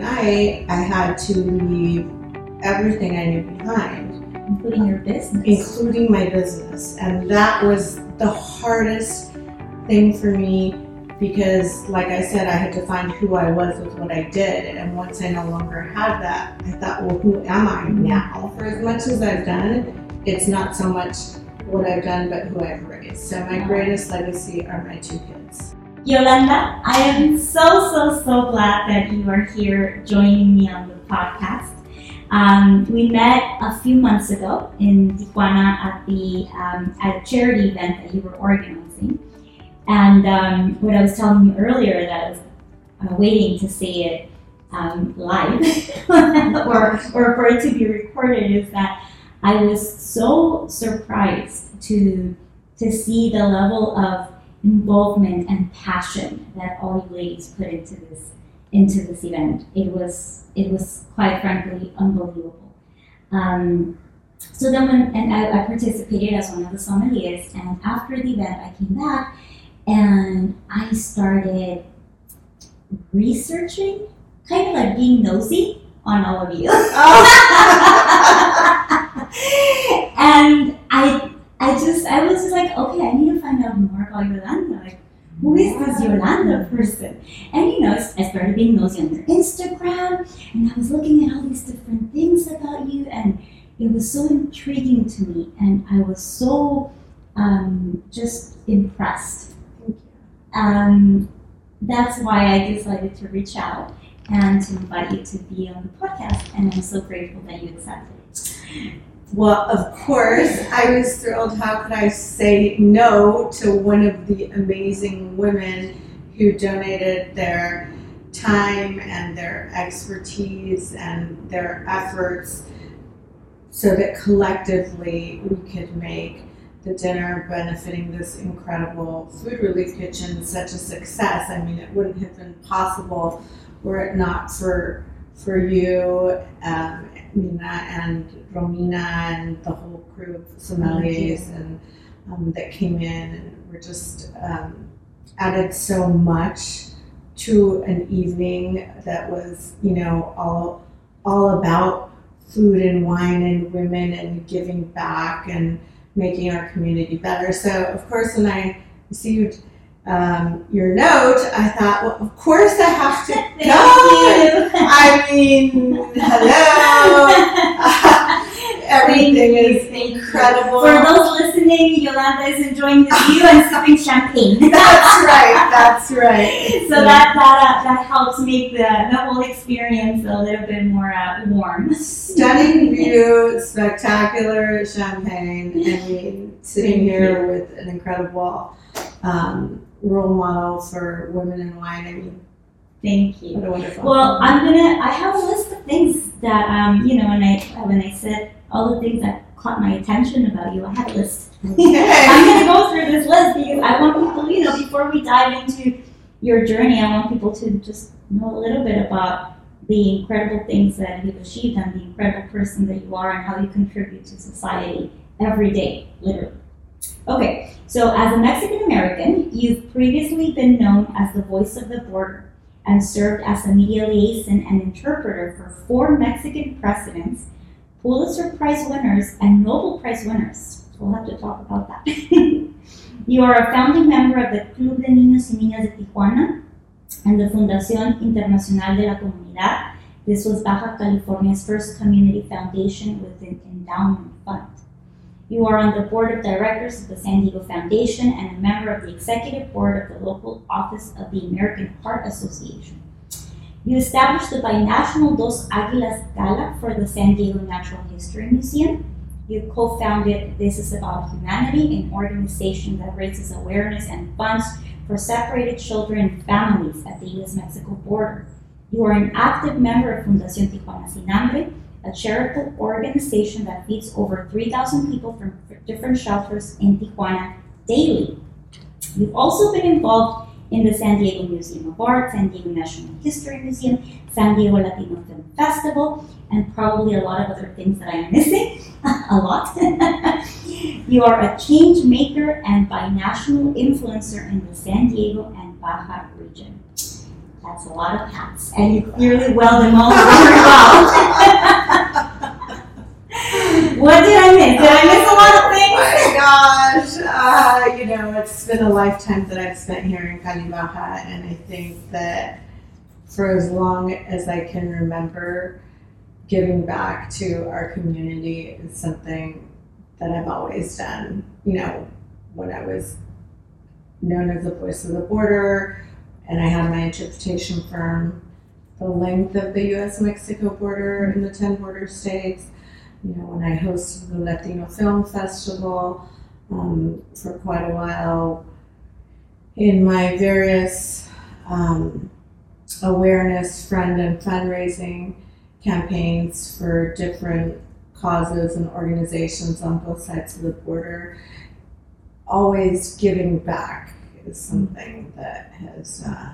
overnight, I had to leave everything I knew behind, including your business. including my business. And that was the hardest thing for me because, like I said, I had to find who I was with what I did. And once I no longer had that, I thought, well, who am I mm-hmm. now? For as much as I've done, it's not so much what I've done, but who I've raised. So my greatest legacy are my two kids. Yolanda, I am so, so, so glad that you are here joining me on the podcast. Um, we met a few months ago in Tijuana at the um, at a charity event that you were organizing, and um, what I was telling you earlier that I was uh, waiting to see it um, live or or for it to be recorded is that I was so surprised to to see the level of involvement and passion that all you ladies put into this into this event. It was it was quite frankly unbelievable. Um, so then when and I, I participated as one of the sommeliers, and after the event, I came back and I started researching, kind of like being nosy on all of you. and I I just I was just like, okay, I need to find out more about Yolanda. Like, who is this Yolanda person? And you know, I started being nosy on your Instagram, and I was looking at all these different things about you, and it was so intriguing to me, and I was so um, just impressed. Um, that's why I decided to reach out and to invite you to be on the podcast, and I'm so grateful that you accepted. Well, of course, I was thrilled. How could I say no to one of the amazing women who donated their time and their expertise and their efforts so that collectively we could make the dinner benefiting this incredible food relief kitchen such a success. I mean, it wouldn't have been possible were it not for for you, um, Mina and Romina and the whole crew of sommeliers and um, that came in and were just um, added so much to an evening that was, you know, all all about food and wine and women and giving back and making our community better. So, of course, when I received um, your note, I thought, well, of course I have to go. I mean, hello. Everything you, is thank you. incredible. For those listening, Yolanda is enjoying the view and sipping champagne. That's right. That's right. so that that uh, that helps make the the whole experience a little bit more uh, warm. Stunning view, spectacular champagne. I mean, sitting Thank here with an incredible um, role model for women in wine. I mean, Thank you. what a wonderful. Well, I'm gonna. I have a list of things that um, you know, when I when I said all the things that caught my attention about you, I had a list. I'm gonna go through this list because I want people, you know, before we dive into your journey, I want people to just know a little bit about the incredible things that you've achieved and the incredible person that you are and how you contribute to society every day, literally. Okay, so as a Mexican American, you've previously been known as the voice of the border and served as a media liaison and interpreter for four Mexican presidents, Pulitzer Prize winners, and Nobel Prize winners. We'll have to talk about that. you are a founding member of the Club de Niños y Niñas de Tijuana and the Fundación Internacional de la Comunidad. This was Baja California's first community foundation with an endowment fund. You are on the board of directors of the San Diego Foundation and a member of the executive board of the local office of the American Heart Association. You established the binational Dos Aguilas Gala for the San Diego Natural History Museum. You co founded This Is About Humanity, an organization that raises awareness and funds for separated children and families at the US Mexico border. You are an active member of Fundación Tijuana Sin Hambre, a charitable organization that feeds over 3,000 people from different shelters in Tijuana daily. You've also been involved in the San Diego Museum of Art, San Diego National History Museum, San Diego Latino Film Festival, and probably a lot of other things that I'm missing. a lot. you are a change maker and binational influencer in the San Diego and Baja region. That's a lot of cats, and you clearly well them all very well. what did I miss? Did I miss a lot of things? Oh my gosh, uh, you know, it's been a lifetime that I've spent here in Calibaja, and I think that for as long as I can remember, giving back to our community is something that I've always done. You know, when I was known as the voice of the border, and I had my interpretation firm, the length of the U.S. Mexico border in the 10 border states. You know, when I hosted the Latino Film Festival um, for quite a while, in my various um, awareness, friend, and fundraising campaigns for different causes and organizations on both sides of the border, always giving back is something that has uh,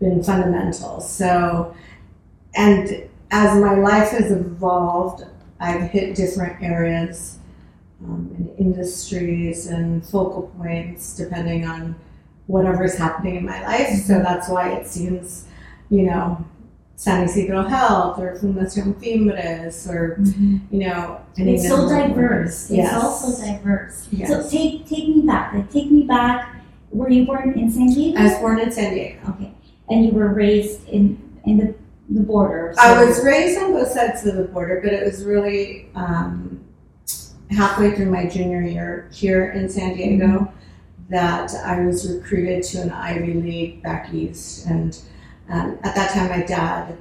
been fundamental. So, and as my life has evolved, I've hit different areas um, and industries and focal points depending on whatever's happening in my life. So that's why it seems, you know, San Isidro Health or Fundación Fimbres or, you know, It's so diverse. Yes. It's also diverse. Yes. So take take me back. Like take me back. Were you born in San Diego? I was born in San Diego. okay, and you were raised in in the the border. I was raised on both sides of the border, but it was really um, halfway through my junior year here in San Diego that I was recruited to an Ivy League back east. And um, at that time, my dad,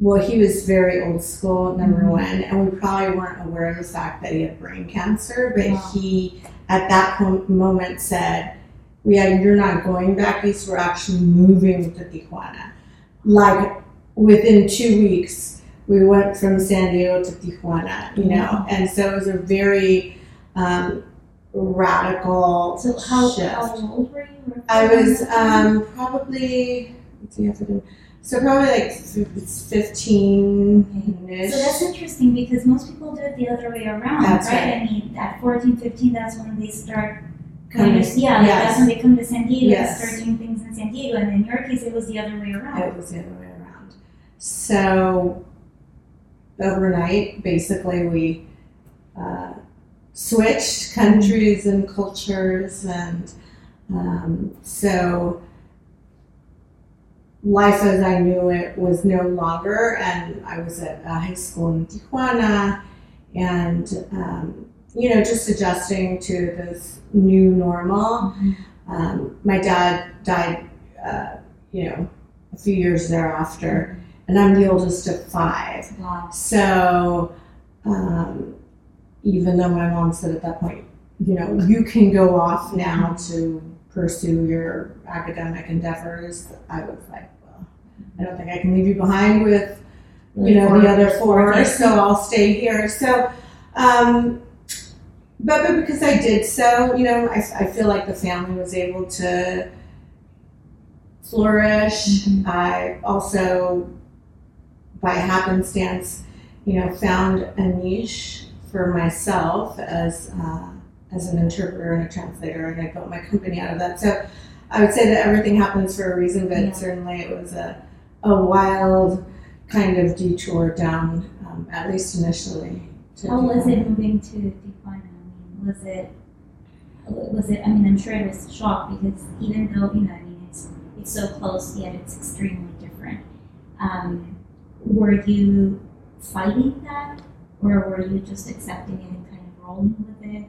well, he was very old school, number Mhm. one, and we probably weren't aware of the fact that he had brain cancer, but Wow. he, at that moment, said, yeah, you're not going back east, we're actually moving to Tijuana. Like within two weeks, we went from San Diego to Tijuana, you know, Wow. and so it was a very um, radical So how, shift. how old were you? I was um, probably, let's see, I have to do, so probably like fifteen ish. So that's interesting because most people do it the other way around, right? right. I mean, at 14, 15, that's when they start Coming- yeah, like yes. that's when they come to San Diego Yes. and start doing things in San Diego. And in your case, it was the other way around. It was the other way around. So overnight, basically, we uh, switched countries and cultures, and um, so life as I knew it was no longer. And I was at a high school in Tijuana, and um, you know, just adjusting to this new normal. Um, my dad died, uh, you know, a few years thereafter, and I'm the oldest of five. Wow. So, um, even though my mom said at that point, you know, you can go off now to pursue your academic endeavors, I was like, well, I don't think I can leave you behind with you know, the other four, so I'll stay here. So, um, but, but because I did so, you know, I, I feel like the family was able to flourish. Mhm. I also, by happenstance, you know, found a niche for myself as uh, as an interpreter and a translator, and I built my company out of that. So, I would say that everything happens for a reason, but Yeah. certainly it was a a wild kind of detour down, um, at least initially. to How was it moving to Tijuana? I was it, was it, I mean, I'm sure it was a shock because even though, you know, I mean, it's, it's so close, yet it's extremely different. Um, were you fighting that or were you just accepting it and kind of rolling with it?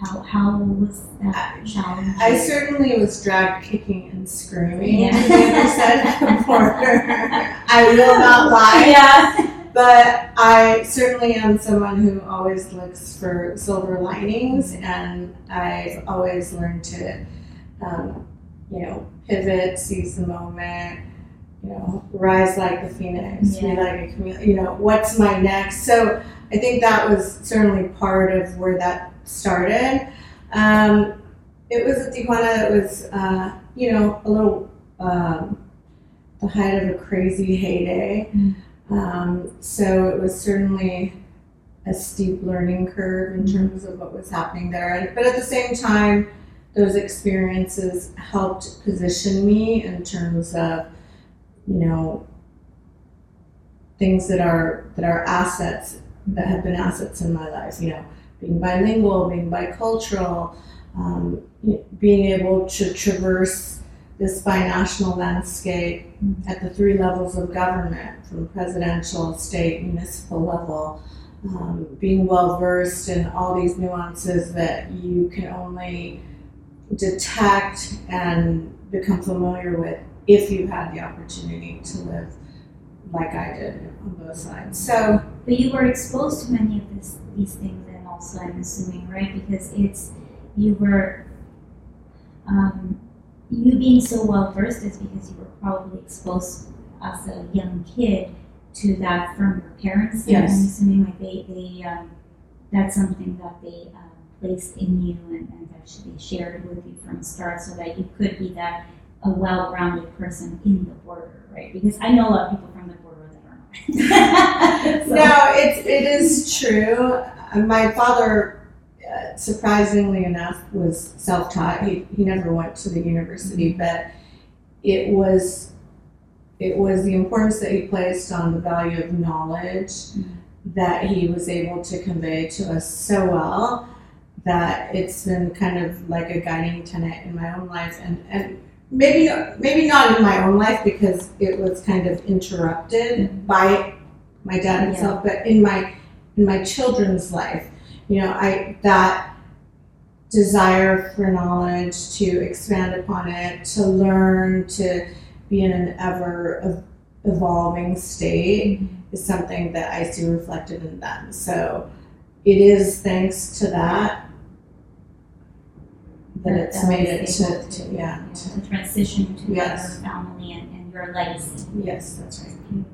How, how was that challenge? I certainly was dragged kicking and screaming Yeah. to the other side of the border. I will not lie. Yeah. But I certainly am someone who always looks for silver linings, and I've always learned to, um, you know, pivot, seize the moment, you know, rise like the phoenix, be like a chameleon. You know, what's my next? So I think that was certainly part of where that started. Um, it was at Tijuana. It was, uh, you know, a little um, the height of a crazy heyday. Mm. Um, so it was certainly a steep learning curve in terms of what was happening there. And, but at the same time, those experiences helped position me in terms of you know, things that are that are assets that have been assets in my life. You know, being bilingual, being bicultural, um, being able to traverse this binational landscape at the three levels of government, from presidential, state, municipal level. Um, being well versed in all these nuances that you can only detect and become familiar with if you had the opportunity to live like I did on both sides. So, but you were exposed to many of this, these things, and also I'm assuming, right? Because it's you were um, you being so well versed is because you were probably exposed as a young kid to that from your parents. Yes. I'm assuming like they they um, that's something that they um, placed in you and, and that should be shared with you from the start, so that you could be that a well-rounded person in the border, right? Because I know a lot of people from the border that are not. So- no, it's it is true. My father, Uh, surprisingly enough, was self-taught. He he never went to the university, mm-hmm. but it was it was the importance that he placed on the value of knowledge mm-hmm. that he was able to convey to us so well that it's been kind of like a guiding tenet in my own life and, and maybe maybe not in my own life because it was kind of interrupted mm-hmm. by my dad himself but in my in my children's life you know i that desire for knowledge to expand upon it to learn to be in an ever evolving state mm-hmm. is something that I see reflected in them. So it is thanks to that that it's that made it to, to yeah, to to, transition to Yes. your family and, and your legacy. yes, that's right.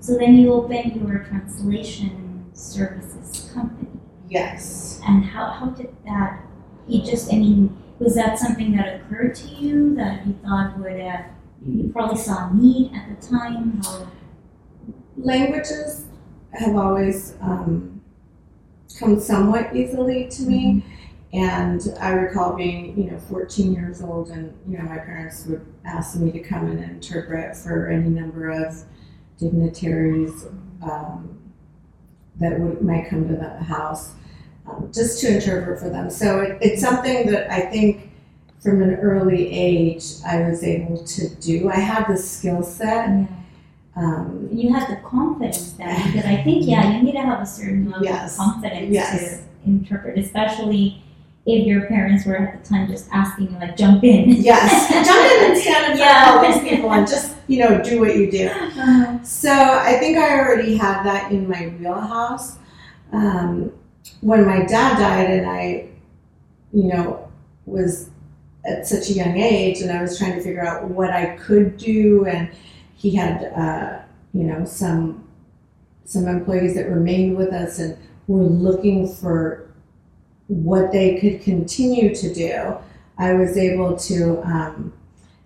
So then you opened your translation services company. Yes. And how, how did that, you just, I mean, was that something that occurred to you that you thought would, uh, you probably saw a need at the time? How, Languages have always um, come somewhat easily to me. And I recall being, you know, 14 years old, and you know, my parents would ask me to come and interpret for any number of dignitaries um, that would might come to the house, um, just to interpret for them. So it, it's something that I think, from an early age, I was able to do. I had the skill set. yeah. Um, You had the confidence then, because I think, yeah, you need to have a certain level Yes. of confidence Yes. to interpret, especially if your parents were at the time just asking you, like, jump in. yes, jump in and stand in front Yeah. of all these people and just you know do what you do. Uh, So I think I already had that in my wheelhouse. Um, when my dad died, and I, you know, was at such a young age, and I was trying to figure out what I could do, and he had, uh, you know, some some employees that remained with us and were looking for what they could continue to do. I was able to, um,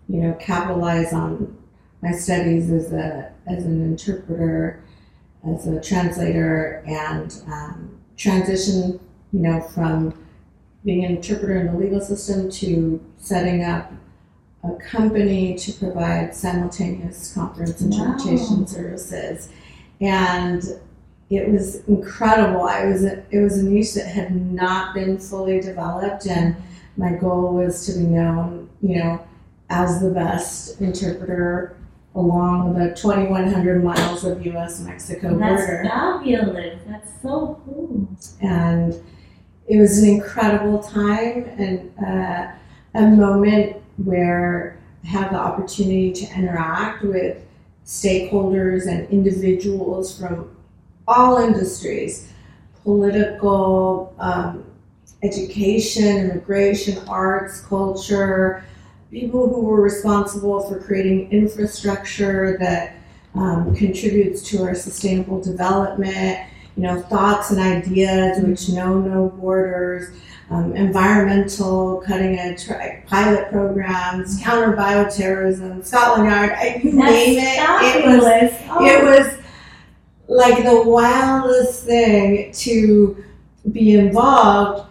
you know, capitalize on my studies as a as an interpreter, as a translator, and um, transition, you know, from being an interpreter in the legal system to setting up a company to provide simultaneous conference interpretation Wow. services, and it was incredible. I was a, it was a niche that had not been fully developed, and my goal was to be known, you know, as the best interpreter along the 2,100 miles of U.S. Mexico That's border. fabulous. That's so cool. And it was an incredible time and uh, a moment where I had the opportunity to interact with stakeholders and individuals from all industries political, um, education, immigration, arts, culture, people who were responsible for creating infrastructure that um, contributes to our sustainable development, you know, thoughts and ideas which know no borders, um, environmental cutting edge pilot programs, counter bioterrorism, Scotland Yard, I, you That's name it. It was. Oh, it was like the wildest thing to be involved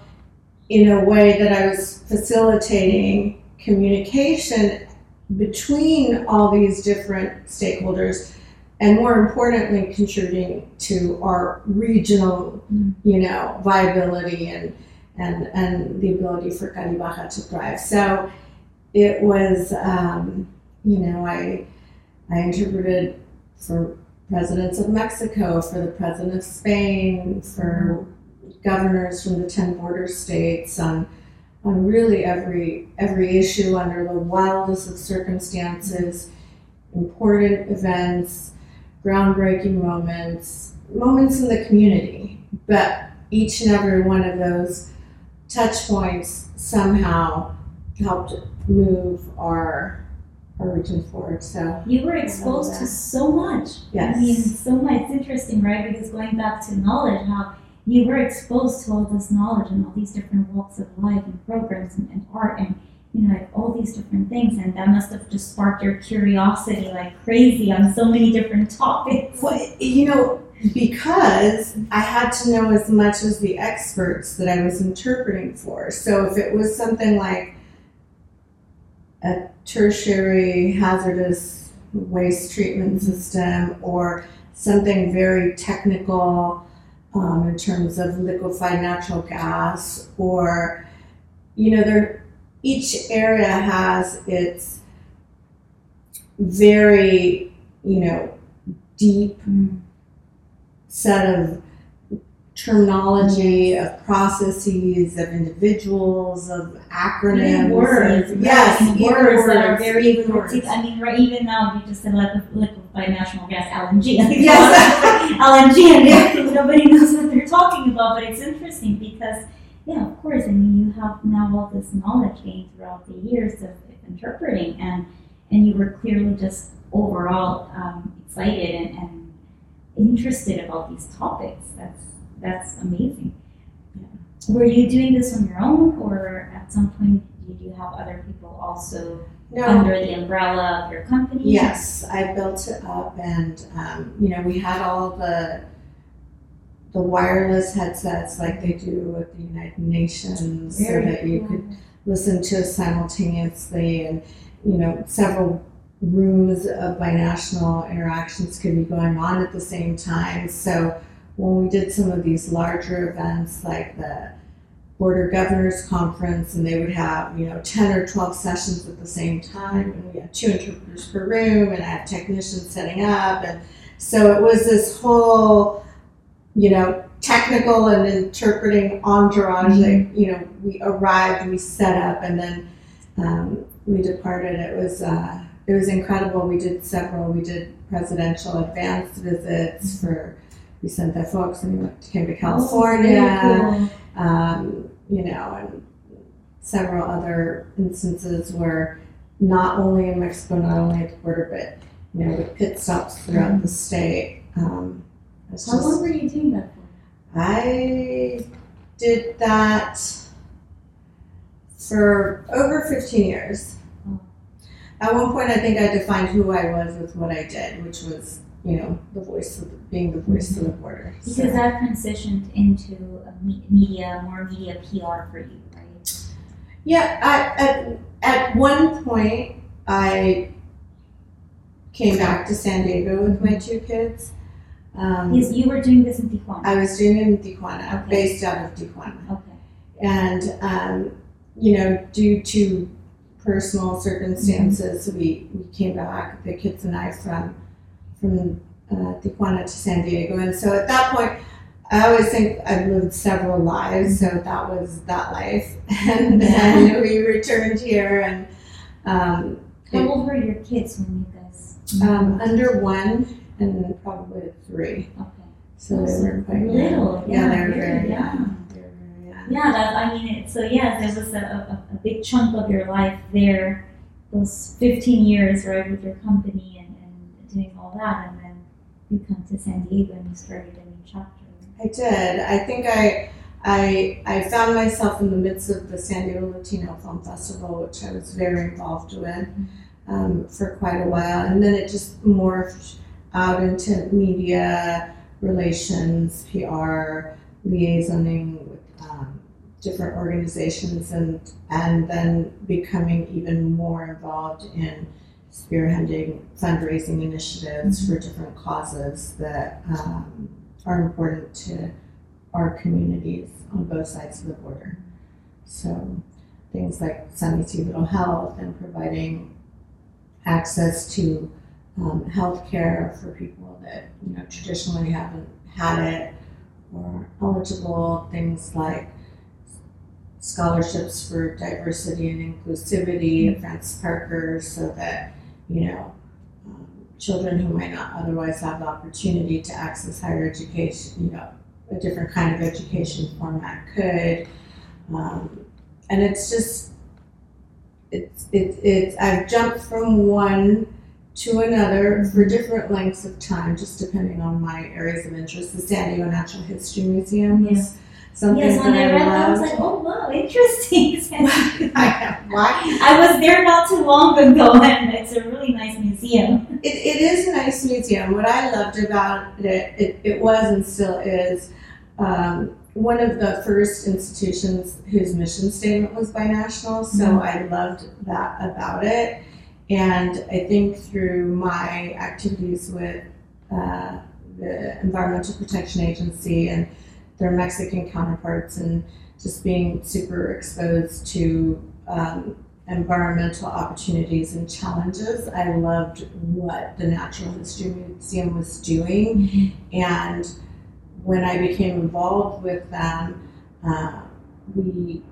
in a way that I was facilitating communication between all these different stakeholders, and more importantly, contributing to our regional, Mm. you know, viability and and and the ability for Calibaja to thrive. So it was, um, you know, I I interpreted for presidents of Mexico, for the president of Spain, for governors from the ten border states on on really every every issue under the wildest of circumstances, important events, groundbreaking moments, moments in the community. But each and every one of those touch points somehow helped move our our region forward. So You were exposed to so much. yes. I mean, so much. It's interesting, right? Because going back to knowledge, how you were exposed to all this knowledge and all these different walks of life and programs and, and art and you know like all these different things, and that must have just sparked your curiosity like crazy on so many different topics. Well, you know, because I had to know as much as the experts that I was interpreting for. So if it was something like a tertiary hazardous waste treatment system or something very technical um, in terms of liquefied natural gas or you know there each area has its very you know deep Mm. set of terminology of processes of individuals of acronyms Even words, yes even words that are very even words. I mean, right, even now you just said liquefied natural gas LNG. Like, Yes. LNG, and nobody knows what they're talking about. But it's interesting because, yeah, of course. I mean, you have now all this knowledge gained throughout the years of, of interpreting, and and you were clearly just overall um, excited and, and interested about these topics. That's that's amazing. Were you doing this on your own, or at some point did you have other people also no under the umbrella of your company? Yes, I built it up, and um, you know we had all the the wireless headsets like they do with the United Nations, so that you cool. could listen to simultaneously, and you know several rooms of binational interactions could be going on at the same time. So when we did some of these larger events like the Border Governors Conference, and they would have, you know, 10 or 12 sessions at the same time, and we had two interpreters per room, and I had technicians setting up. And so it was this whole, you know, technical and interpreting entourage that, you know, we arrived, we set up, and then um, we departed. It was, uh, it was incredible. We did several, we did presidential advanced visits for Vicente Fox and we went, came to California Oh, cool. um, you know, and several other instances where not only in Mexico, not only at the border, but you know, with pit stops throughout the state. Um, How long were you doing that for? I did that for over 15 years. Oh. At one point, I think I defined who I was with what I did, which was, you know, the voice of the, being the voice of the border. Because So- that transitioned into a media, more media PR for you, right? Yeah, I, at at one point I came back to San Diego with my two kids. Um, Yes, you were doing this in Tijuana. I was doing it in Tijuana, Okay. based out of Tijuana, okay. and um, you know, due to personal circumstances, we, we came back, the kids and I, from from uh, Tijuana to San Diego, and so at that point. I always think I've lived several lives, so that was that life. And then we returned here, and um, How old were your kids when you guys? um, under one and probably three. okay. So they were quite young. Little, Yeah, they yeah, were very very young. young. They were very young. Yeah, that I mean, it, so yeah, there was a, a, a big chunk of your life there, those 15 years, right, with your company doing all that, and then you come to San Diego and you started a new chapter. I did. I think I, I, I found myself in the midst of the San Diego Latino Film Festival, which I was very involved with um, for quite a while, and then it just morphed out into media relations, PR, liaisoning with um, different organizations and and then becoming even more involved in spearheading fundraising initiatives for different causes that um, are important to our communities on both sides of the border. So things like San Isidro Health and providing access to um, health care for people that you know traditionally haven't had it or eligible things like scholarships for diversity and inclusivity at Francis Parker so that you know um, children who might not otherwise have the opportunity to access higher education you know a different kind of education format could um, and it's just it's it's it's I've jumped from one to another for different lengths of time, just depending on my areas of interest. The San Diego Natural History Museum Yeah. Something Yes, when I read that, I was like, oh wow, interesting. I why? I was there not too long ago, and it's a really nice museum. It, it is a nice museum. What I loved about it, it, it was and still is um, one of the first institutions whose mission statement was binational. So Mhm. I loved that about it. And I think through my activities with uh, the Environmental Protection Agency and their Mexican counterparts, and just being super exposed to um, environmental opportunities and challenges. I loved what the Natural History Museum was doing, and when I became involved with them, uh, we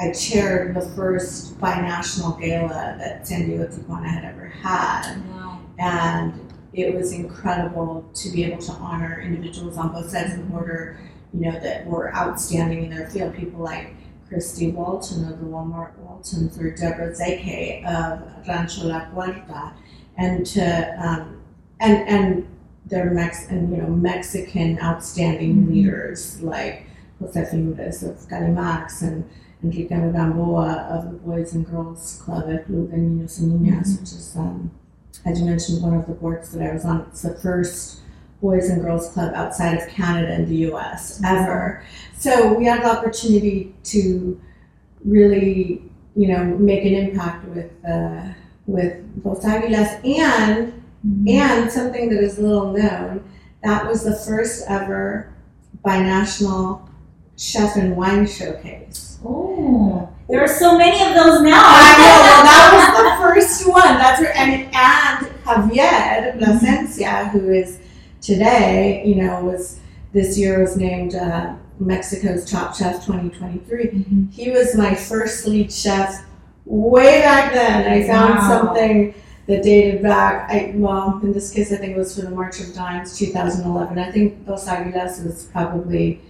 I chaired the first binational gala that San Diego Tijuana had ever had, Wow. and it was incredible to be able to honor individuals on both sides of the border, you know, that were outstanding in their field. People like Christy Walton of the Walmart Waltons or Deborah Szekely of Rancho La Puerta, and to um, and and their Mex and you know Mexican outstanding Mhm. leaders like Jose Fimbres of Calimax and Enrique Gamboa of the Boys and Girls Club at Club de Niños y Niñas, which is um, as you mentioned, one of the boards that I was on. It's the first Boys and Girls Club outside of Canada and the US ever. So we had the opportunity to really, you know, make an impact with uh, with Dos Aguilas and and something that is little known, that was the first ever binational chef and wine showcase. Oh, there are so many of those now. I know, well, that was the first one. That's where, and, and Javier Plasencia, who is today, you know, was this year was named uh, Mexico's Top Chef 2023. Mhm. He was my first lead chef way back then. I found Wow. something that dated back. I well, in this case, I think it was for the March of Dimes 2011. I think Dos Aguilas was probably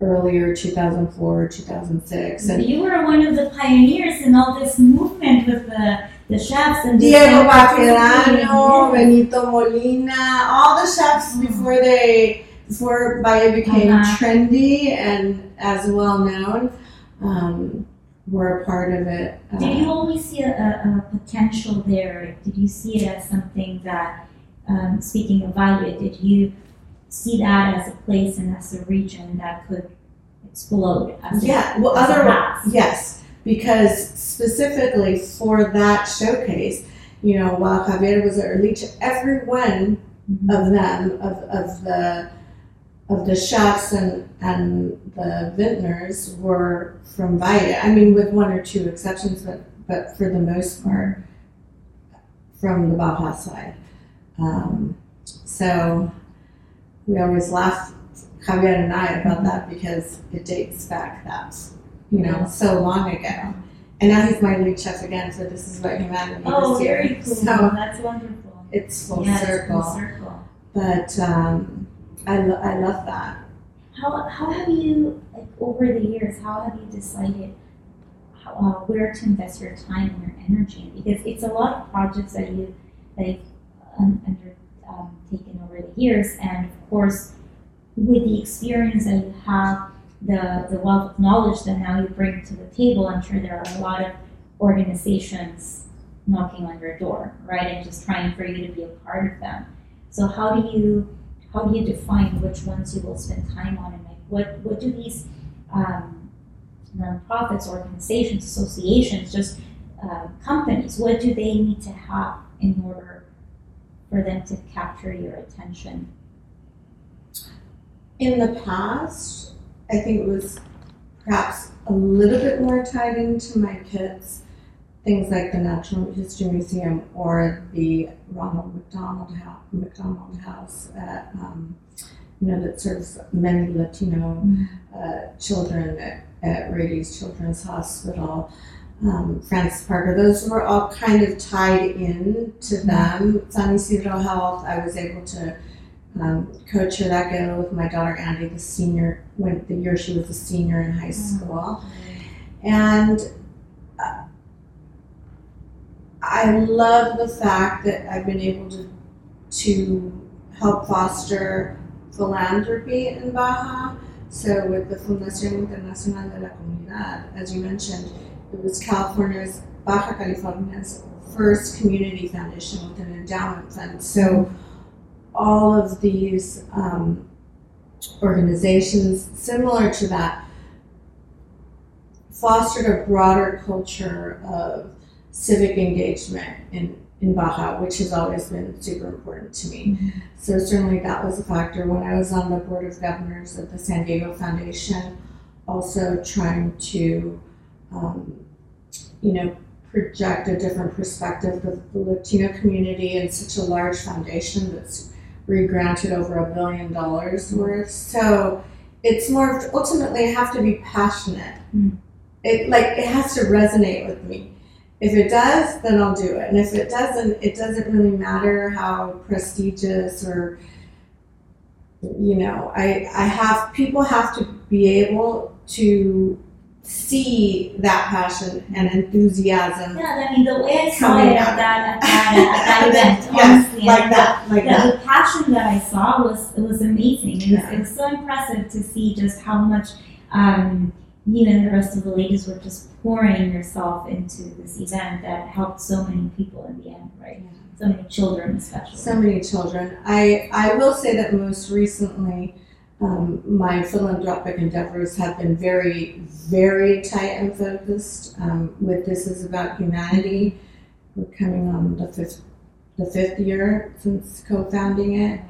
earlier 2004 2006 and You were one of the pioneers in all this movement with the, the chefs and the Diego chefs Baquedano, Benito Molina, all the chefs Mm. before they before Valle became Uh-huh. trendy and as well known, um, were a part of it. Uh, Did you always see a, a, a potential there? Did you see it as something that, um, speaking of Valle, did you see that as a place and as a region that could explode? As yeah, it, well, as other yes, because specifically for that showcase, you know, while Javier was our lead chef, everyone Mhm. of them of, of the of the chefs and and the vintners were from Valle. I mean, with one or two exceptions, but but for the most part, from the Baja side. Um, so we always laugh, Javier and I, about that because it dates back that you know so long ago. And now he's my lead chef again for This Is What Humanity Oh, this year. very cool. So That's wonderful. it's full yeah, circle. It's full circle. But um, I, lo- I love that. How, how have you, like, over the years, how have you decided how, uh, where to invest your time and your energy? Because it's a lot of projects that you like, um, under, um, taken over the years, and of course, with the experience that you have, the the wealth of knowledge that now you bring to the table, I'm sure there are a lot of organizations knocking on your door, right, and just trying for you to be a part of them. So how do you how do you define which ones you will spend time on and like what what do these um, nonprofits, organizations, associations, just uh, companies? What do they need to have in order for them to capture your attention? In the past, I think it was perhaps a little bit more tied into my kids. Things like the Natural History Museum or the Ronald McDonald House, McDonald House, at, um, you know, that serves many Latino uh, children at, at Rady's Children's Hospital. Um, Francis Parker, those were all kind of tied in to them. San Isidro Health, I was able to um, co-chair that gala with my daughter Andy, the senior, when the year she was a senior in high school. And uh, I love the fact that I've been able to, to help foster philanthropy in Baja. So with the Fundación Internacional de la Comunidad, as you mentioned, it was California's, Baja California's first community foundation with an endowment fund. So all of these um, organizations similar to that fostered a broader culture of civic engagement in, in Baja, which has always been super important to me. Mhm. So certainly that was a factor. When I was on the board of governors of the San Diego Foundation, also trying to, um, you know, project a different perspective of the Latino community in such a large foundation that's re-granted over a billion dollars worth. So it's more ultimately I have to be passionate. Mm. It like it has to resonate with me. If it does, then I'll do it. And if it doesn't, it doesn't really matter how prestigious or you know, I I have people have to be able to see that passion and enthusiasm Yeah, I mean, the way I saw it at that, at that, at that event, Yes, honestly, like that, like that. the passion that I saw was it was amazing. It was, Yeah. it was so impressive to see just how much um, you and the rest of the ladies were just pouring yourself into this event that helped so many people in the end, right? So many children, especially. So many children. I I will say that most recently, um, my philanthropic endeavors have been very, very tight and focused. Um, with this is about humanity. We're coming on the fifth, the fifth year since co-founding it,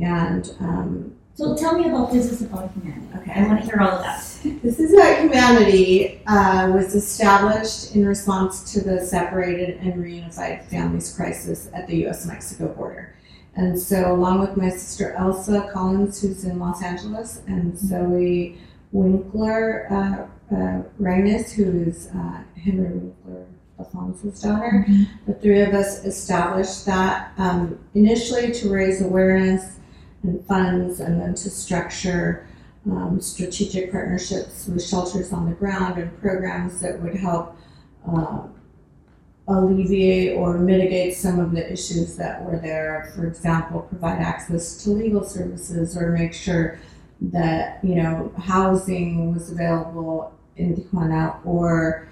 and um, so tell me about this is about humanity. Okay. I want to hear all of that. This is About Humanity uh, was established in response to the separated and reunified families crisis at the US Mexico border. And so, along with my sister Elsa Collins, who's in Los Angeles, and Zoe Winkler uh, uh, Reinis, who is uh, Henry Winkler Alfonso's daughter, the three of us established that um, initially to raise awareness and funds, and then to structure um, strategic partnerships with shelters on the ground and programs that would help uh, alleviate or mitigate some of the issues that were there. For example, provide access to legal services or make sure that you know housing was available in Tijuana or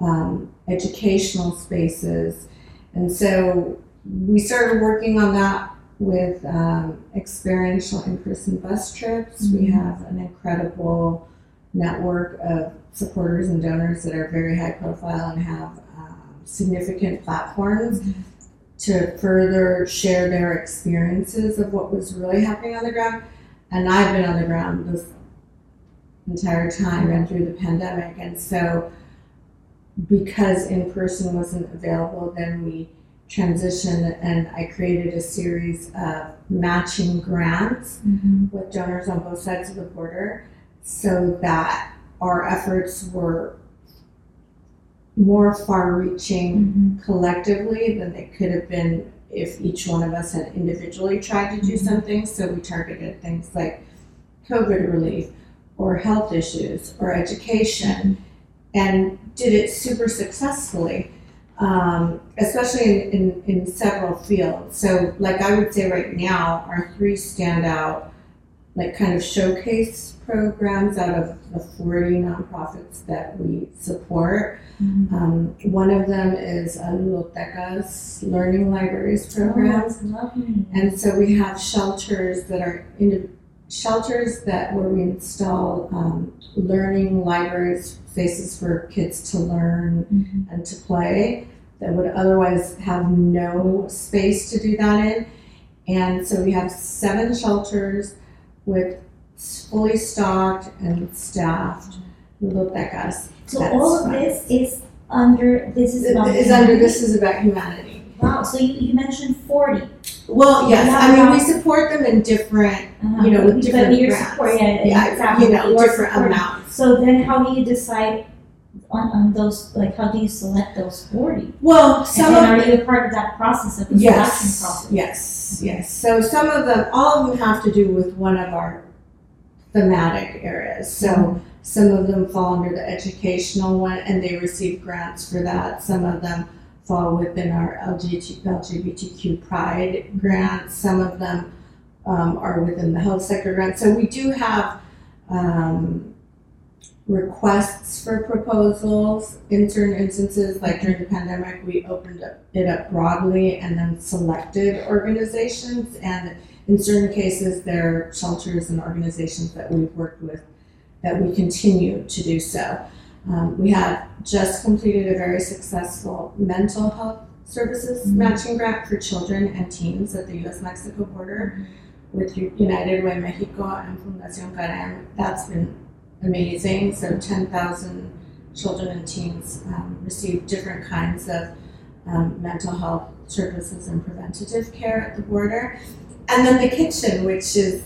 um, educational spaces. And so we started working on that with um, experiential in-person bus trips. We Mhm. have an incredible network of supporters and donors that are very high profile and have significant platforms to further share their experiences of what was really happening on the ground. And I've been on the ground this entire time and through the pandemic. And so because in person wasn't available, then we transitioned and I created a series of matching grants Mm-hmm. with donors on both sides of the border so that our efforts were more far reaching collectively than they could have been if each one of us had individually tried to do Mhm. something. So we targeted things like COVID relief or health issues or education and did it super successfully, um, especially in, in, in several fields. So, like I would say right now, our three standout, like kind of showcase programs out of the 40 nonprofits that we support. Mhm. Um, one of them is a Learning Libraries Oh, program. that's. And so we have shelters that are indi- shelters that where we install um, learning libraries, spaces for kids to learn Mhm. and to play that would otherwise have no space to do that in. And so we have seven shelters with fully stocked and staffed bibliotecas. So That's all of this is under this is about Is under this is about humanity. Wow. So you, you mentioned forty. Well, yes, Yeah, I mean we support them in different, Uh-huh. you know, with But different you're supporting it, yeah, exactly. you know, different amounts. So then, how do you decide on, on those? Like, how do you select those forty? Well, And some then, of are you a part of that process of the selection process? yes, yes. So some of them, all of them have to do with one of our thematic areas. So some of them fall under the educational one and they receive grants for that. Some of them fall within our LGBT, LGBTQ pride grants. Some of them um, are within the health sector grant. So we do have um, requests for proposals in certain instances, like during the pandemic, we opened it up broadly and then selected organizations. And in certain cases, there are shelters and organizations that we've worked with that we continue to do so. Um, we have just completed a very successful mental health services Mhm. matching grant for children and teens at the U.S. Mexico border with United Way Mexico and Fundación Carem. That's been amazing. So 10,000 children and teens um, receive different kinds of um, mental health services and preventative care at the border. And then the kitchen, which is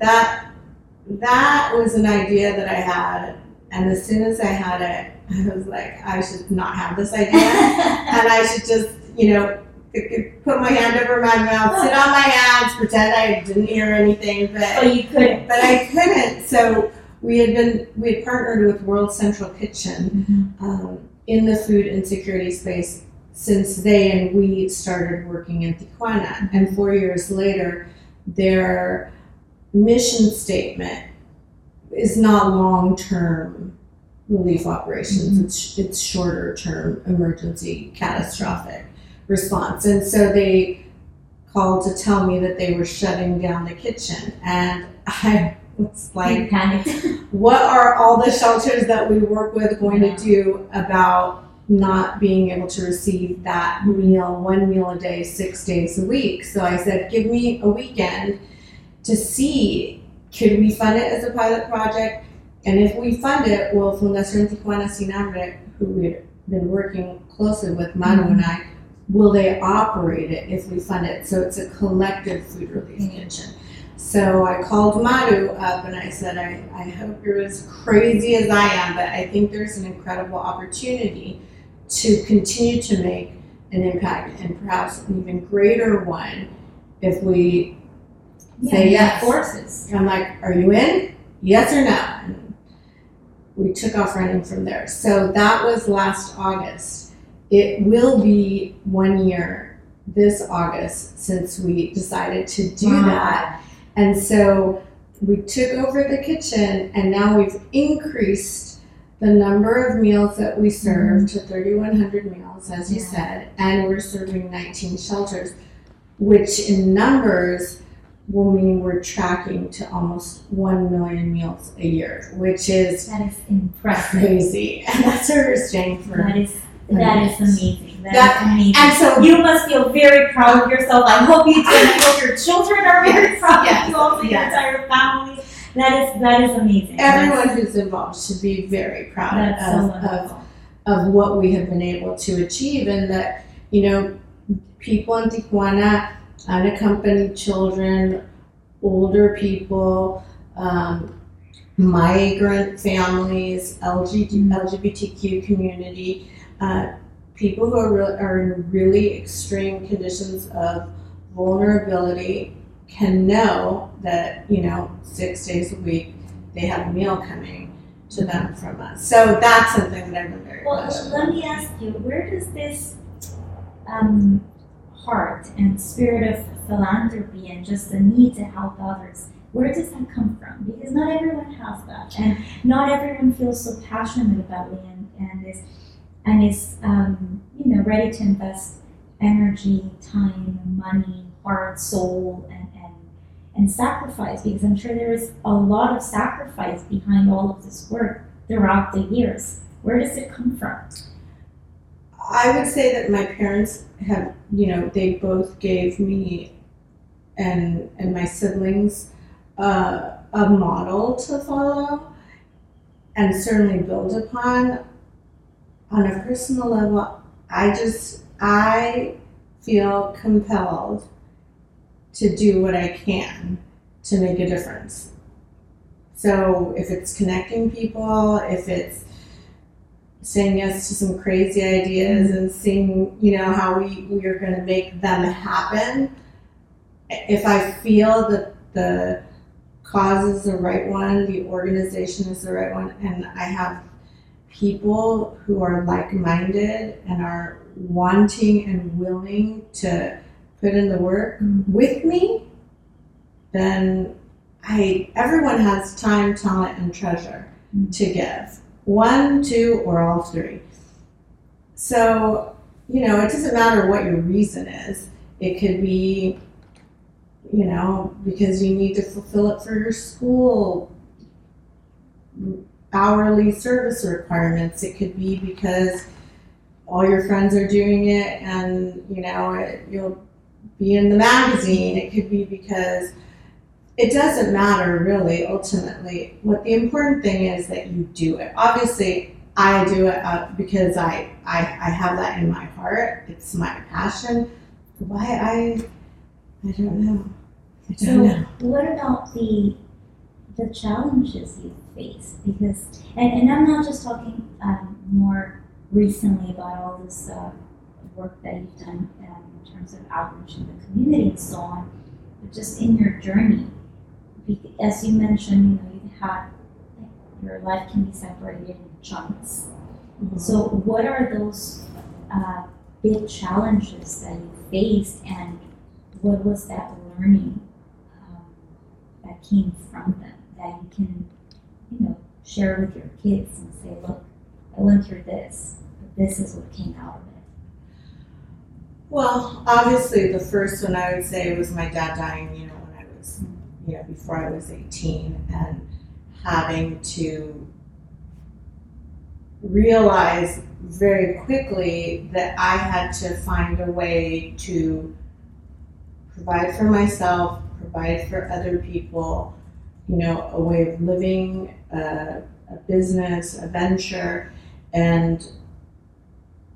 that that was an idea that I had, and as soon as I had it, I was like, I should not have this idea, and I should just, you know, put my hand over my mouth, sit on my hands, pretend I didn't hear anything, but oh, you couldn't. but I couldn't. So we had been we had partnered with World Central Kitchen um, in the food insecurity space since they and we started working in Tijuana. And four years later, their mission statement is not long term relief operations. Mm-hmm. It's it's shorter term emergency catastrophic response. And so they called to tell me that they were shutting down the kitchen, and I was like what are all the shelters that we work with going to do about not being able to receive that meal, one meal a day, six days a week? So I said, give me a weekend to see could we fund it as a pilot project? And if we fund it, will Fundación Tijuana Sin Hambre, who we've been working closely with, Manu and I, will they operate it if we fund it? So it's a collective food relief Mhm. kitchen. So I called Madhu up and I said, I, I hope you're as crazy as I am, but I think there's an incredible opportunity to continue to make an impact and perhaps an even greater one if we say yes. Forces. I'm like, are you in? Yes or no? And we took off running from there. So that was last August. It will be one year this August since we decided to do that. And so we took over the kitchen and now we've increased the number of meals that we serve mm-hmm. to 3,100 meals, as you Yeah. said, and we're serving 19 shelters, which in numbers will mean we're tracking to almost 1 million meals a year, which is That is impressive. crazy. And that's what we're for. That is that is amazing. That- That is amazing. And so You must feel very proud of yourself. I hope you do. I hope your children are very Yes, proud yes, of you, also your entire family. That is that is amazing. everyone who's involved should be very proud That's, that's so of, of of what we have been able to achieve and that you know people in Tijuana unaccompanied children older people um, migrant families LG, Mm. LGBTQ community uh, people who are, re- are in really extreme conditions of vulnerability can know that you know six days a week they have a meal coming to them from us. So that's something that I've been very Well, let me ask you, where does this um, heart and spirit of philanthropy and just the need to help others, where does that come from? Because not everyone has that, and not everyone feels so passionate about it and, and is and is um, you know ready to invest energy, time, money, heart, soul, and, and sacrifice because I'm sure there is a lot of sacrifice behind all of this work throughout the years. Where does it come from? I would say that my parents have, you know, they both gave me and and my siblings uh, a model to follow and certainly build upon. On a personal level, I just I feel compelled to do what I can to make a difference. So if it's connecting people, if it's saying yes to some crazy ideas and seeing, you know, how we, we are going to make them happen, if I feel that the cause is the right one, the organization is the right one, and I have people who are like minded and are wanting and willing to put in the work with me, then I everyone has time, talent, and treasure mm-hmm. to give. One, two, or all three. So, you know, it doesn't matter what your reason is. It could be, you know, because you need to fulfill it for your school hourly service requirements. It could be because all your friends are doing it and, you know, it, you'll be in the magazine. It could be because it doesn't matter really ultimately. What the important thing is that you do it. Obviously, I do it uh, because I, I I have that in my heart. It's my passion. Why I I don't know. I don't So, know. what about the the challenges you face? Because, and, and I'm not just talking um, more recently about all this uh, work that you've done in terms of outreach in the community and so on, but just in your journey. As you mentioned, you know, you've had your life can be separated in chunks. So, what are those uh, big challenges that you faced, and what was that learning um, that came from them that you can, you know, share with your kids and say, look, I went through this, but this is what came out of it. Well, obviously, the first one I would say was my dad dying, you know, when I was, you know, before I was 18, and having to realize very quickly that I had to find a way to provide for myself, provide for other people, you know, a way of living, a business, a venture, and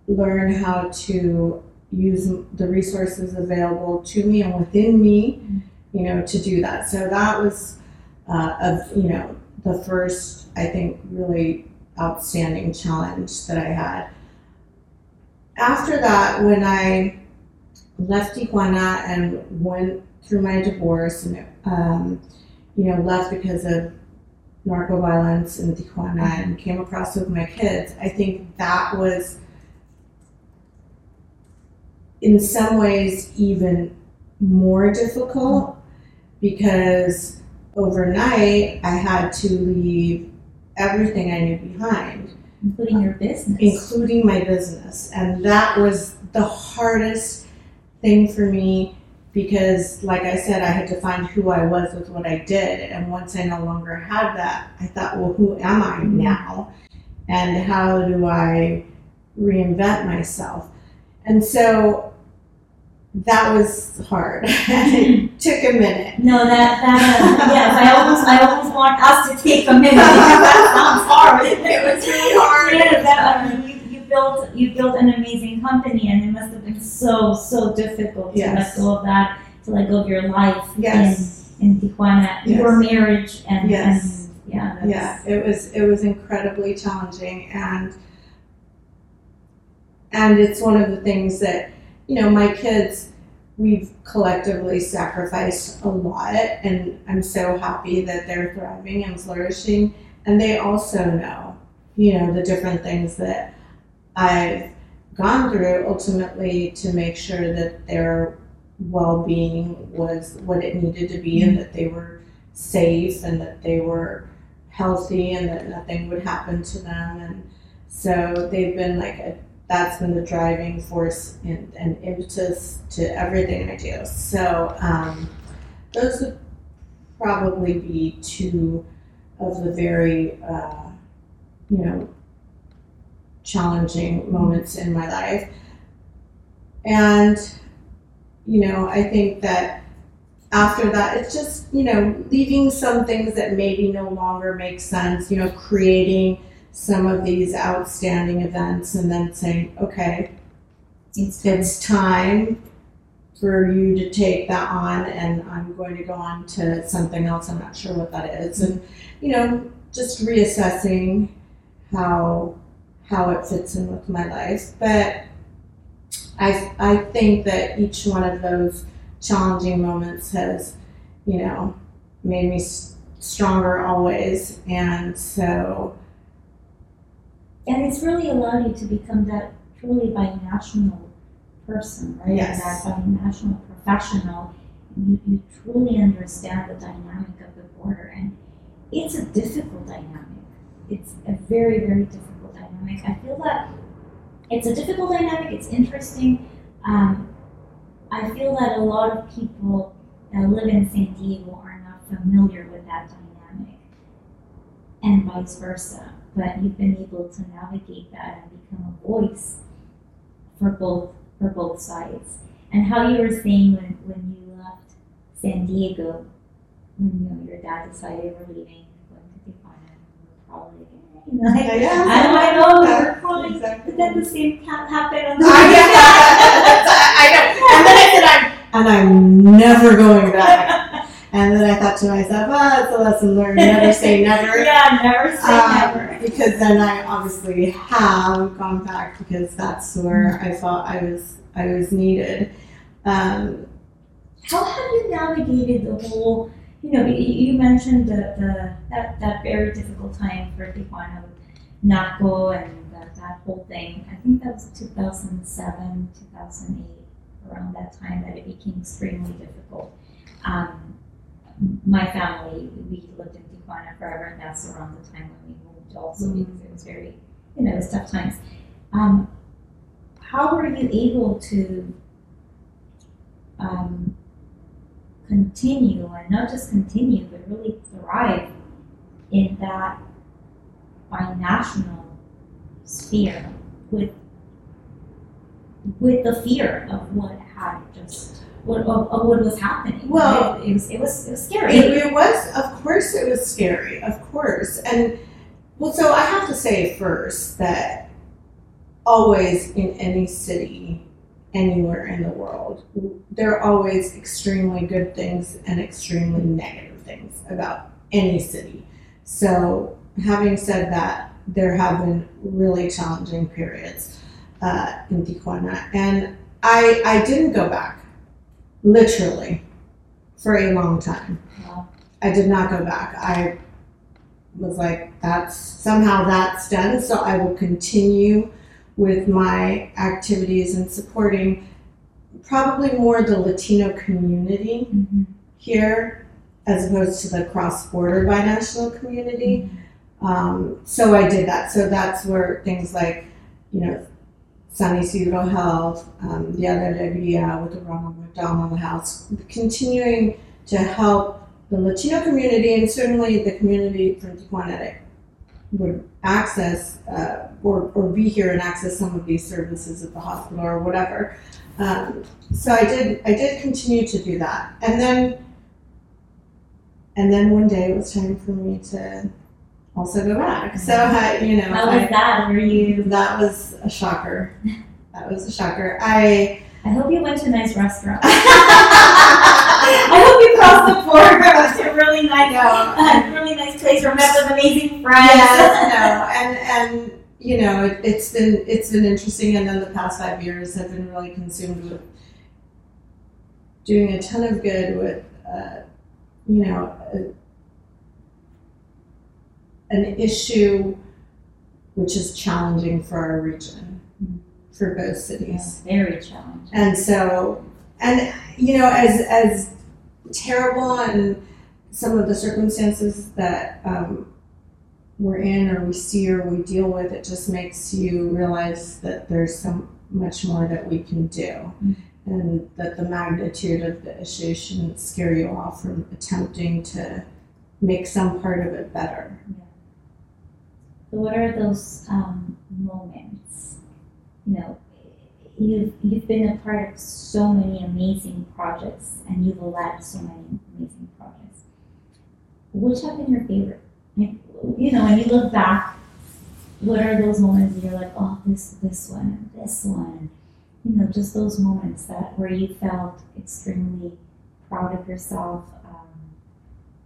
learn how to use the resources available to me and within me, you know, to do that. So that was, uh, of you know, the first I think really outstanding challenge that I had. After that, when I left Tijuana and went through my divorce and um, you know left because of narco violence in Tijuana and came across with my kids, I think that was in some ways even more difficult because overnight I had to leave everything I knew behind, Including your business. including my business. And that was the hardest thing for me because, like I said, I had to find who I was with what I did. And once I no longer had that, I thought, well, who am I mm-hmm. now? And how do I reinvent myself? And so that was hard. it took a minute. No, that that uh, yes, I almost I almost want us to take a minute that sounds hard. It was really hard. Yeah, that, I mean, you, you built you built an amazing company, and it must have been so so difficult to Yes. let go of that, to let go of your life Yes. in in Tijuana, Yes. your marriage, and Yes. and yeah, yeah it was it was incredibly challenging and and it's one of the things that you know my kids we've collectively sacrificed a lot and i'm so happy that they're thriving and flourishing. And they also know you know the different things that i've gone through ultimately to make sure that their well-being was what it needed to be and that they were safe and that they were healthy and that nothing would happen to them. And so they've been like a that's been the driving force and, and impetus to everything I do. So um, those would probably be two of the very, uh, you know, challenging moments in my life. And, you know, I think that after that, it's just, you know, leaving some things that maybe no longer make sense, you know, creating some of these outstanding events and then saying, okay, It's it's time for you to take that on and I'm going to go on to something else. I'm not sure what that is. And, you know, just reassessing how how it fits in with my life. But I I think that each one of those challenging moments has, you know, made me stronger always. And so And it's really allowed you to become that truly binational person, right? Yes. That binational professional. You, you truly understand the dynamic of the border. And it's a difficult dynamic. It's a very, very difficult dynamic. I feel that it's a difficult dynamic, it's interesting. Um, I feel that a lot of people that live in San Diego are not familiar with that dynamic, and vice versa but you've been able to navigate that and become a voice for both for both sides. And how you were saying when, when you left San Diego, when you know, your dad decided we're leaving, going to Tijuana, were probably like, you know, like, Yeah, I don't I know were crying, exactly. but then the same ha- happened on the I get that. I know. And then I said, I'm, and I'm never going back. And then I thought to myself, oh, it's a lesson learned. Never say never. yeah, never say Um, never. Because then I obviously have gone back because that's where I felt I was I was needed. Um, How have you navigated the whole? You know, you, you mentioned the, the that that very difficult time for Tijuana with narco and that, that whole thing. I think that was 2007, 2008, around that time that it became extremely difficult. Um, my family, we lived in Tijuana forever, and that's around the time when we moved also Mhm. because it was very, you know, it was tough times. Um, how were you able to um, continue, and not just continue, but really thrive in that binational sphere with with the fear of what what of, of what was happening. Well, right? it was it was it was scary. it, it was, of course, it was scary, of course. And well, so I have to say first that always in any city, anywhere in the world, there are always extremely good things and extremely negative things about any city. So, having said that, there have been really challenging periods uh, in Tijuana, and I I didn't go back, literally, for a long time. Wow. I did not go back. I was like, that's somehow that's done, so I will continue with my activities and supporting probably more the Latino community Mhm. here as opposed to the cross border binational community. Um, so I did that. So that's where things like, you know, San Isidro Health, um, the other Alegria with the Ronald McDonald House, continuing to help the Latino community and certainly the community from Tijuana that would access uh, or, or be here and access some of these services at the hospital or whatever. Um, so I did I did continue to do that, and then and then one day it was time for me to also go back. So I, you know, How I- was that? Were you? that was a shocker. That was a shocker. I I hope you went to a nice restaurant. I hope you crossed the border to a really nice, a really nice place. Or met with amazing friends. yes, no, and and you know, it, it's been it's been interesting, and then the past five years have been really consumed with doing a ton of good with, uh, you know, a, an issue which is challenging for our region, for both cities. Yeah, very challenging. And so, and you know, as as terrible and some of the circumstances that um, we're in, or we see, or we deal with, it just makes you realize that there's so much more that we can do. Mm. and that the magnitude of the issue shouldn't scare you off from attempting to make some part of it better. So what are those um, moments? You know, you've you've been a part of so many amazing projects, and you've led so many amazing projects. Which have been your favorite? Like, you know, when you look back, what are those moments that you're like, oh, this this one this one, you know, just those moments that where you felt extremely proud of yourself um,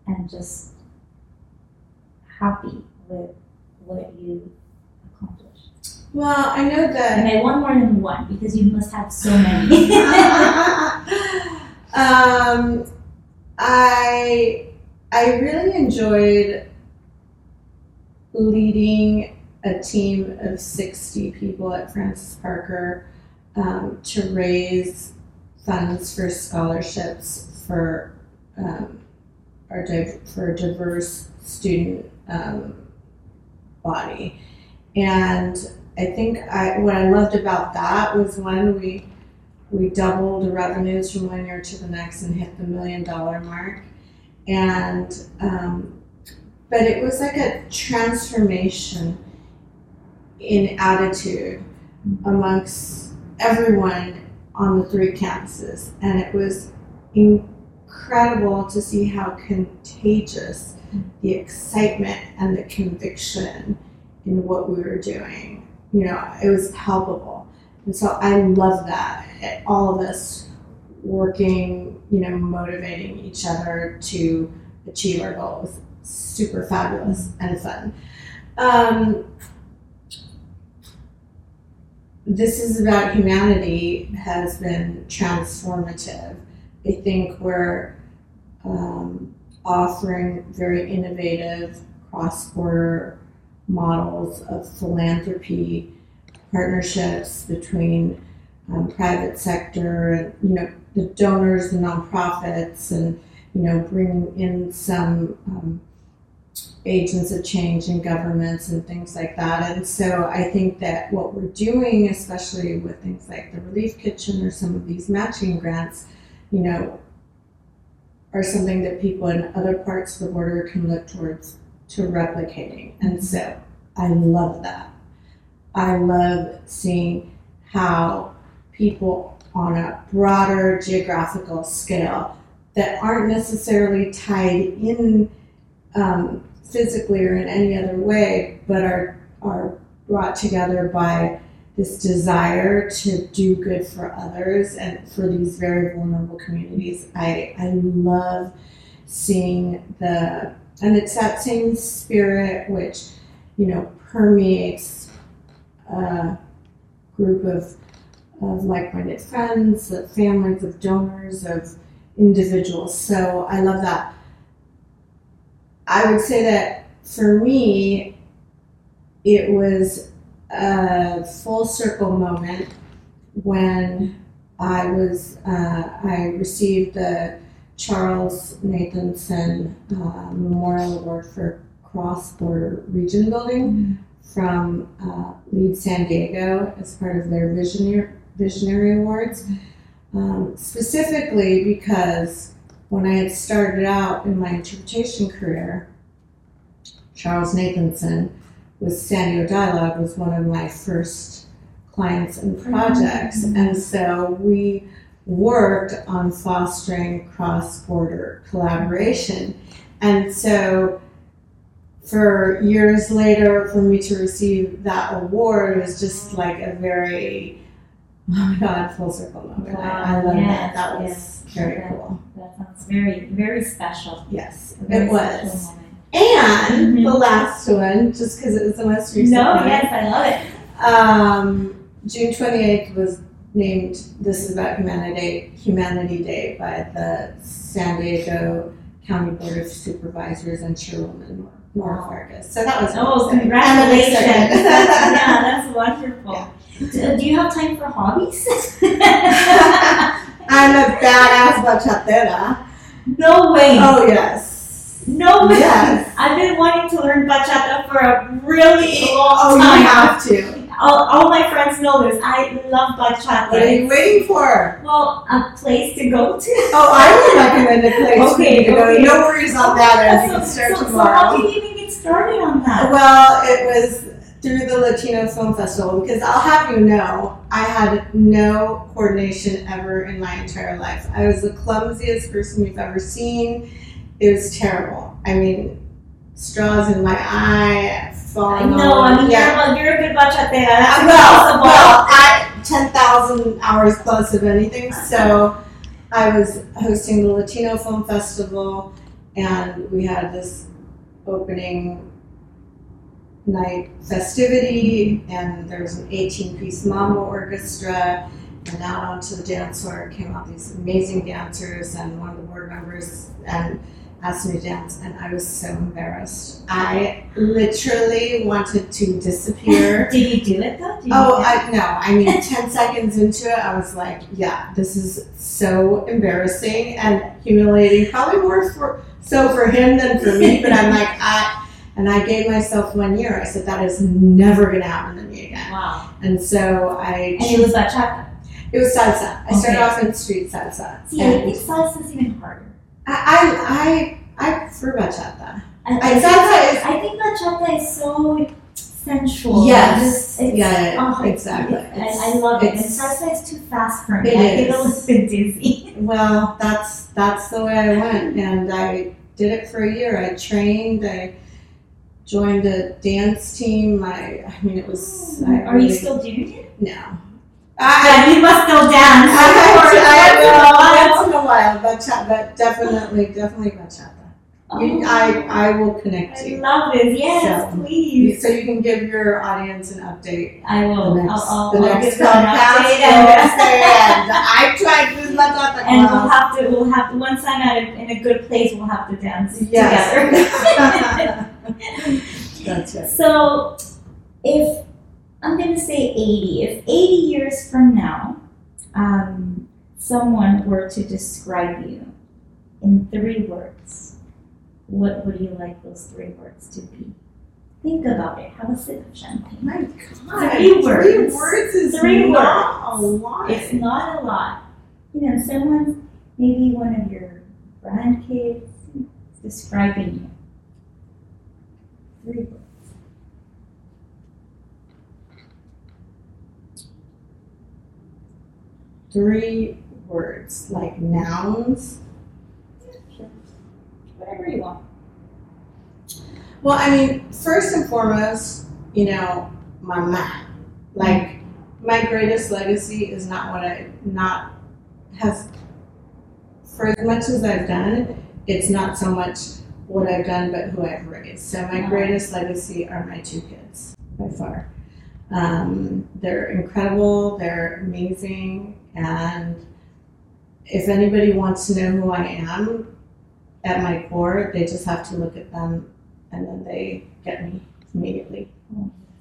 and just happy with what you accomplished. Well, I know that And I want more than one because you must have so many. um, I I really enjoyed leading a team of sixty people at Francis Parker um, to raise funds for scholarships for um, our div- for a diverse student um, body, and I think I what I loved about that was when we we doubled the revenues from one year to the next and hit the million dollar mark, and um, but it was like a transformation in attitude amongst everyone on the three campuses, and it was incredible to see how contagious the excitement and the conviction in what we were doing. You know, it was palpable. And so I love that. All of us working, you know, motivating each other to achieve our goals. Super fabulous and fun. Um, this is about humanity has been transformative. I think we're um, offering very innovative cross-border models of philanthropy, partnerships between um, private sector and you know the donors, the nonprofits, and you know bringing in some um, agents of change in governments and things like that. And so I think that what we're doing, especially with things like the Relief Kitchen or some of these matching grants, you know, are something that people in other parts of the border can look towards to replicating. And so I love that. I love seeing how people on a broader geographical scale that aren't necessarily tied in um, physically or in any other way, but are are brought together by this desire to do good for others and for these very vulnerable communities. I I love seeing the and it's that same spirit which you know permeates a group of of like-minded friends, of families, of donors, of individuals. So I love that. I would say that for me, it was a full circle moment when I was uh, I received the Charles Nathanson uh, Memorial Award for Cross Border Region Building from uh, Lead San Diego as part of their Visionary Visionary Awards, um, specifically because when I had started out in my interpretation career, Charles Nathanson with San Diego Dialogue was one of my first clients and projects. Mhm. And so we worked on fostering cross border collaboration. And so for years later, for me to receive that award was just like a very, oh my God, full circle moment. I, I love Wow, that. That was yes, very yes. cool. That sounds very, very special. Yes, very it was. And Mhm. the last one, just because it was the most recent No, one, yes, I love it. um, June 28th was named This is About Humanity, Humanity Day by the San Diego County Board of Supervisors and Chairwoman Nora. Vargas. So that was Oh, congratulations. And I'm excited. yeah, that's wonderful. Do, do you have time for hobbies? I'm a badass bachatera. no way. Oh, yes. No way. Yes. I've been wanting to learn bachata for a really long Oh, you time. have to. all, all my friends know this. I love bachata. What are you waiting for? Well, a place to go to. Oh, I would recommend a place for Okay, you to go. okay. No worries on that. You so, can start so, so how did you even get started on that? Well, it was through the Latino Film Festival because I'll have you know, I had no coordination ever in my entire life. I was the clumsiest person you've ever seen. It was terrible. I mean, straws in my eye, I falling know. on. I mean, yeah. you're, a, you're a good. That's Uh, well, impossible. well, I ten thousand hours plus of anything. So I was hosting the Latino Film Festival, and we had this opening night festivity, and there was an eighteen-piece mambo orchestra. And out onto the dance floor came out these amazing dancers, and one of the board members and asked me to dance, and I was so embarrassed. I literally wanted to disappear. Did you do it though? Did Oh. I no. I mean, ten seconds into it, I was like, "Yeah, this is so embarrassing and humiliating. Probably more for so for him than for me." But I'm like, I and I gave myself one year. I said that is never going to happen to me again. Wow. And so I, And it was bachata. it was salsa. I started off in street salsa. See, I And think salsa's even harder. I, I, I, I prefer bachata. I, I- think, is- I think bachata is so sensual. Yes. It's, Yeah, oh, exactly. it's- I, I love it. And salsa is too fast for me. It I get a is. little bit dizzy. Well, that's that's the way I went, and I did it for a year. I trained. I joined a dance team. I, I mean, it was. Oh, I Are you still doing it? No. I, you must still dance. I, I, I, once in a while. once in a while, bachata, but definitely, definitely bachata. You, Oh, I, I will connect I you. love this. Yes, So, please. So you can give your audience an update. I will. The next, I'll, I'll, the I'll next give them an podcast, and, I tried this bachata and we'll have to. We'll have to. Once I'm at a, in a good place, we'll have to dance Yes. together. That's it. So, if I'm going to say 80, if 80 years from now, um, someone were to describe you in three words, what would you like those three words to be? Think about it. Have a sip of champagne. My God, Three words. Three words is Three not a lot. It's not a lot. You know, someone, maybe one of your grandkids, describing you. Three words. Three words, like nouns. Sure. Whatever you want. Well, I mean, first and foremost, you know, mama. Like, my greatest legacy is not what I, not, has, for as much as I've done, it's not so much what I've done, but who I've raised. So my greatest legacy are my two kids, by far. Um, they're incredible, they're amazing, and if anybody wants to know who I am at my core, they just have to look at them and then they get me immediately.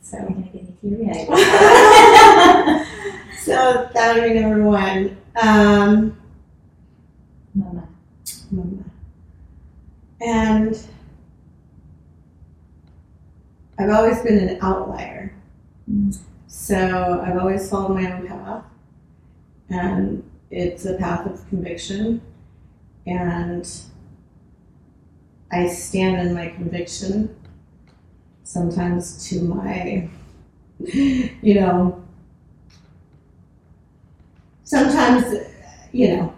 So, You're gonna get me so that would be number one. Um, Mama. Mama. And I've always been an outlier. Mm. So I've always followed my own path. And it's a path of conviction. And I stand in my conviction, sometimes to my, you know, sometimes, you know,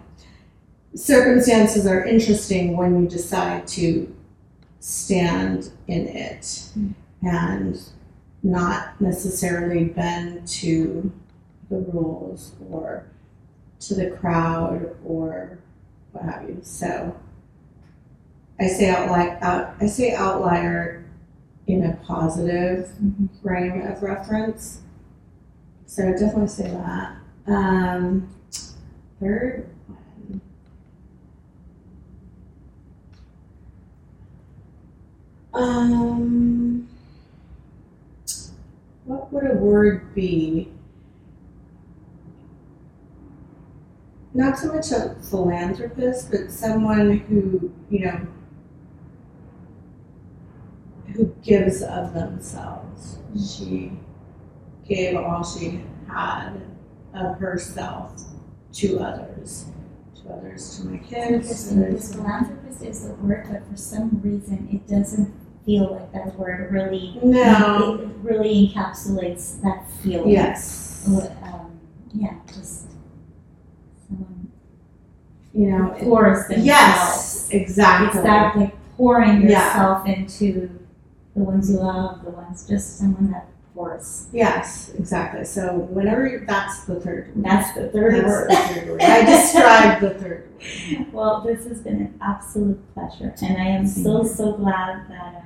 circumstances are interesting when you decide to stand in it and not necessarily bend to the rules or to the crowd or what have you. So I say outlier, out, I say outlier in a positive Mhm. frame of reference. So I definitely say that. Um, third one. Um, what would a word be? Not so much a philanthropist, but someone who, you know, who gives of themselves. She gave all she had of herself to others, to others, to my kids. Because philanthropist is the word, but for some reason it doesn't feel like that word really. No. It, really encapsulates that feeling. Yes. Um, yeah, just You know. pours themselves. Yes. Exactly. It's that like pouring Yeah. yourself into the ones you love, the ones just someone that pours. Yes, exactly. So whenever that's the third word. That's the third That's word. the third word. I described the third word. Well, this has been an absolute pleasure, and I am so so glad that um,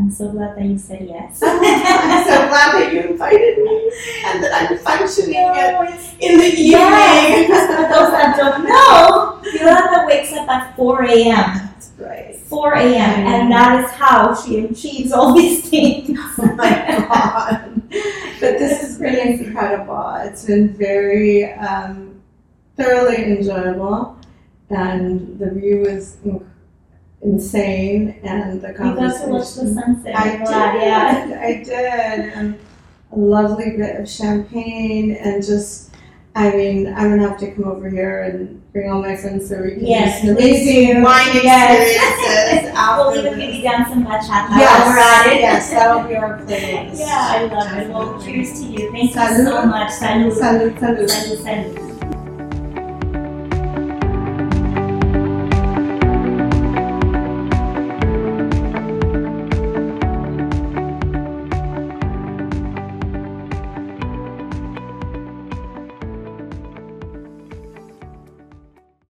I'm so glad that you said yes. I'm so glad that you invited me and that I'm functioning No, in the evening. yes, because for those that don't know, Yolanda wakes up at 4 a.m. Right. 4 a.m. and that is how she achieves all these things. Oh my god. But this is been incredible. It's been very um, thoroughly enjoyable, and the view is inc- insane, and the conversation. You got to conversation. watch the sunset. I I'm did. glad, yeah. I did. And a lovely bit of champagne and just, I mean, I'm gonna have to come over here and bring all my friends so we can Yes, do some please amazing do. wine Yes. experiences after We'll even maybe dance some bachata Yes, while we're at it. yes, that'll be our playlist. Yeah, I love it. Well, Definitely. cheers to you. Thank you Salud. so much. Salud. Salud, salud. Salud, salud.